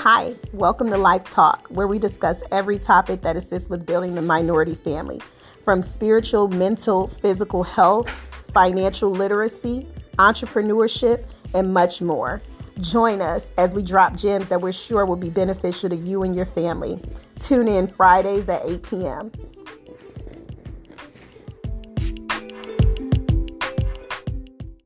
Hi, welcome to Life Talk, where we discuss every topic that assists with building the minority family, from spiritual, mental, physical health, financial literacy, entrepreneurship, and much more. Join us as we drop gems that we're sure will be beneficial to you and your family. Tune in Fridays at 8 p.m.